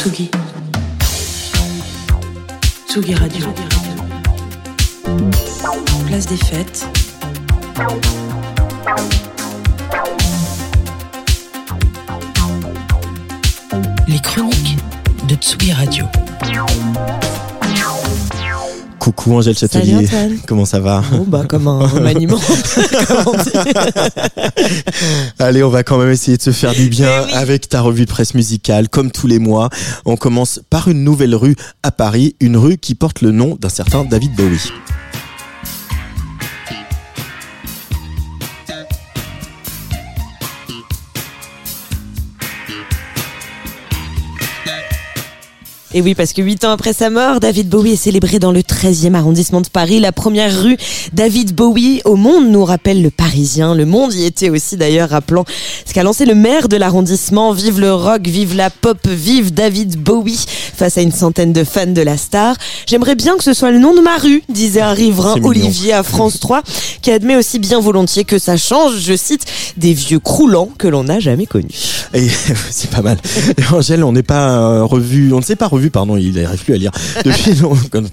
Tsugi. Tsugi Radio. Place des fêtes. Les chroniques de Tsugi Radio. Coucou Angèle Châtelier, Salut comment ça va Bon, bah, comme un remaniement. Allez, on va quand même essayer de se faire du bien oui. avec ta revue de presse musicale, comme tous les mois. On commence par une nouvelle rue à Paris, une rue qui porte le nom d'un certain David Bowie. Et oui, parce que huit ans après sa mort, David Bowie est célébré dans le 13e arrondissement de Paris. La première rue David Bowie au monde nous rappelle le Parisien. Le monde y était aussi d'ailleurs, rappelant ce qu'a lancé le maire de l'arrondissement. Vive le rock, vive la pop, vive David Bowie face à une centaine de fans de la star. J'aimerais bien que ce soit le nom de ma rue, disait un riverain mignon. Olivier à France 3, qui admet aussi bien volontiers que ça change, je cite, des vieux croulants que l'on n'a jamais connus. Et c'est pas mal. Et Angèle, on n'est pas euh, revu, on ne s'est pas revu, pardon, il n'arrive plus à lire. Depuis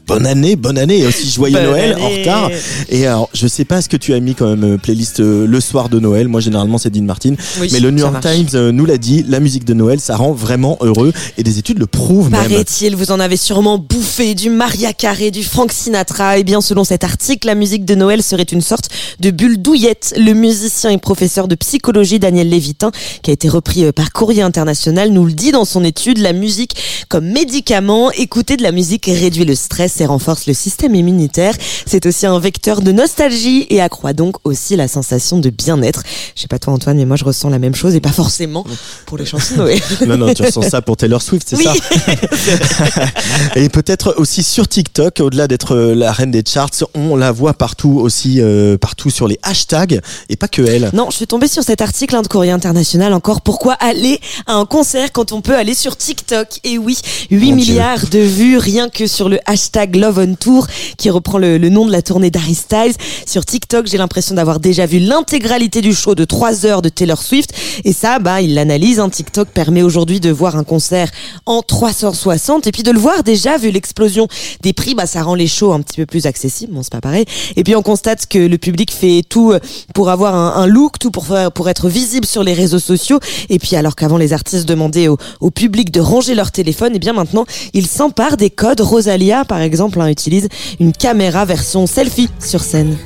bonne année, bonne année, et aussi joyeux Bonne Noël en retard. Et alors, je sais pas ce que tu as mis quand même euh, playlist euh, le soir de Noël. Moi, généralement, c'est Dean Martin. Oui, Mais le New York. Times nous l'a dit, la musique de Noël, ça rend vraiment heureux. Et des études le prouvent même. Paraît-il, vous en avez sûrement bouffé du Maria Carey, du Frank Sinatra. Et bien, selon cet article, la musique de Noël serait une sorte de bulle douillette. Le musicien et professeur de psychologie Daniel Lévitin, qui a été repris par Courrier International, nous le dit dans son étude, la musique comme médicament. Écouter de la musique réduit le stress et renforce le système immunitaire. C'est aussi un vecteur de nostalgie et accroît donc aussi la sensation de bien-être. Je sais pas toi Antoine, mais moi je ressens la même chose et pas forcément pour les chansons Noël. Non, non, tu ressens ça pour Taylor Swift, c'est Oui. ça Et peut-être aussi sur TikTok, au-delà d'être euh, la reine des charts, on la voit partout aussi, euh, partout sur les hashtags, et pas que elle. Non, je suis tombée sur cet article hein, de Courrier International encore. Pourquoi aller à un concert quand on peut aller sur TikTok Et oui, 8 Mon milliards de vues rien que sur le hashtag Love on Tour qui reprend le, le nom de la tournée d'Harry Styles. Sur TikTok, j'ai l'impression d'avoir déjà vu l'intégralité du show de 3 heures de Taylor Swift. Et ça, bah, il l'analyse. hein. TikTok permet aujourd'hui de voir un concert en 360 et puis de le voir déjà vu l'explosion des prix, bah, ça rend les shows un petit peu plus accessibles. Bon, c'est pas pareil. Et puis on constate que le public fait tout euh, pour avoir un, un look, tout pour faire, pour être visible sur les réseaux sociaux. Et puis alors qu'avant les artistes demandaient au, public de ranger leur téléphone, et bien maintenant ils s'emparent des codes. Rosalia, par exemple, hein, utilise une caméra version selfie sur scène.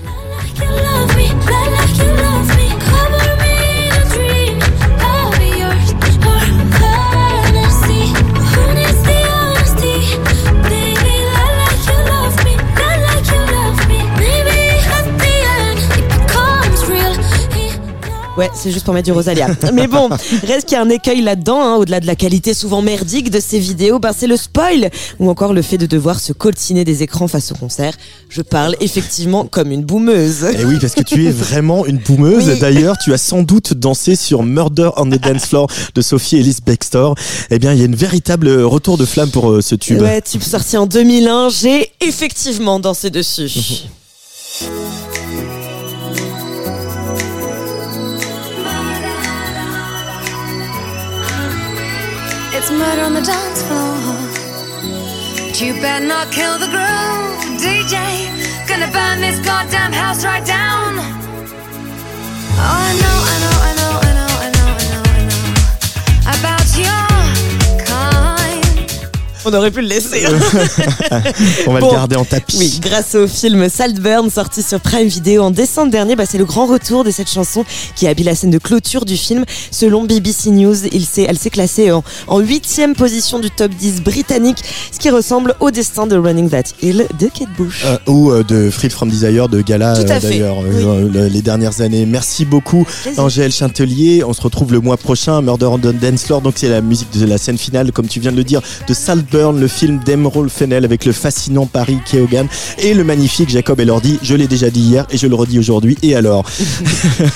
Ouais, c'est juste pour mettre du Rosalia. Mais bon, reste qu'il y a un écueil là-dedans, hein, au-delà de la qualité souvent merdique de ces vidéos, ben c'est le spoil ou encore le fait de devoir se coltiner des écrans face au concert. Je parle effectivement comme une boumeuse. Et oui, parce que tu es vraiment une boumeuse. Oui. D'ailleurs, tu as sans doute dansé sur Murder on the Dance Floor de Sophie Ellis Bextor. Eh bien, il y a une véritable retour de flamme pour euh, ce tube. Ouais, tube sorti en 2001, j'ai effectivement dansé dessus. murder on the dance floor. But you better not kill the groove, DJ. Gonna burn this goddamn house right down. Oh, I know, I know, I know, I know, I know, On aurait pu le laisser. On va Bon. le garder en tapis. Oui, grâce au film Saltburn sorti sur Prime Video en décembre dernier, bah, c'est le grand retour de cette chanson qui habille la scène de clôture du film. Selon BBC News, il elle s'est classée en, huitième position du top 10 britannique, ce qui ressemble au destin de Running That Hill de Kate Bush. Euh, ou euh, de Freed from Desire de Gala euh, d'ailleurs oui. euh, les dernières années. Merci beaucoup Plaisir. Angèle Chintelier. On se retrouve le mois prochain Murder on the Dance Floor. Donc c'est la musique de la scène finale comme tu viens de le dire de Saltburn, le film d'Emerald Fennell avec le fascinant Paris Keoghan et le magnifique Jacob Elordi. Je l'ai déjà dit hier et je le redis aujourd'hui. Et alors?